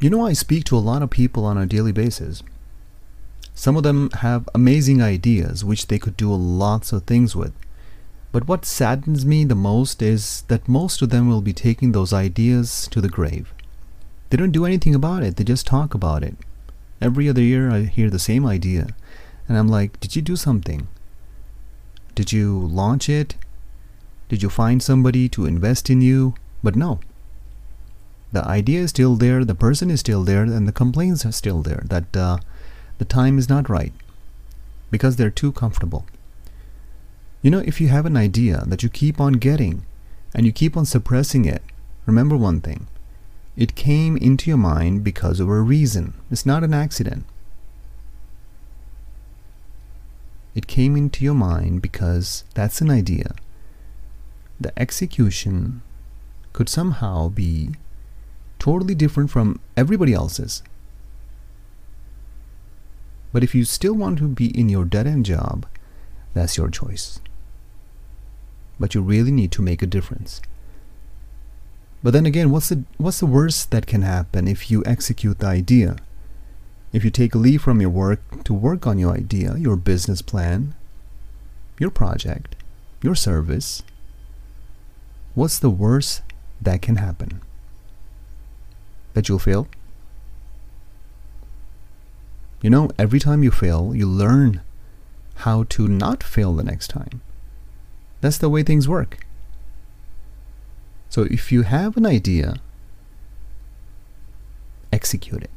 You know, I speak to a lot of people on a daily basis. Some of them have amazing ideas which they could do lots of things with. But what saddens me the most is that most of them will be taking those ideas to the grave. They don't do anything about it, they just talk about it. Every other year, I hear the same idea, and I'm like, Did you do something? Did you launch it? Did you find somebody to invest in you? But no. The idea is still there, the person is still there, and the complaints are still there that uh, the time is not right because they're too comfortable. You know, if you have an idea that you keep on getting and you keep on suppressing it, remember one thing it came into your mind because of a reason, it's not an accident. It came into your mind because that's an idea. The execution could somehow be totally different from everybody else's. But if you still want to be in your dead end job, that's your choice. But you really need to make a difference. But then again, what's the what's the worst that can happen if you execute the idea? If you take a leave from your work to work on your idea, your business plan, your project, your service, what's the worst that can happen? That you'll fail? You know, every time you fail, you learn how to not fail the next time. That's the way things work. So if you have an idea, execute it,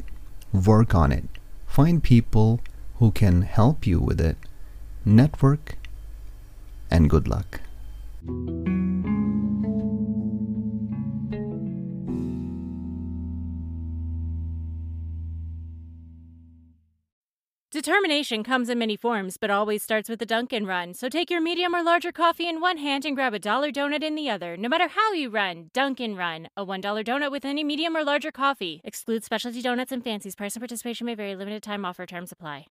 work on it, find people who can help you with it, network, and good luck. Determination comes in many forms, but always starts with a Dunkin' Run. So take your medium or larger coffee in one hand and grab a dollar donut in the other. No matter how you run, Dunkin' Run. A $1 donut with any medium or larger coffee. Excludes specialty donuts and fancies. Price and participation may vary. Limited time offer terms apply.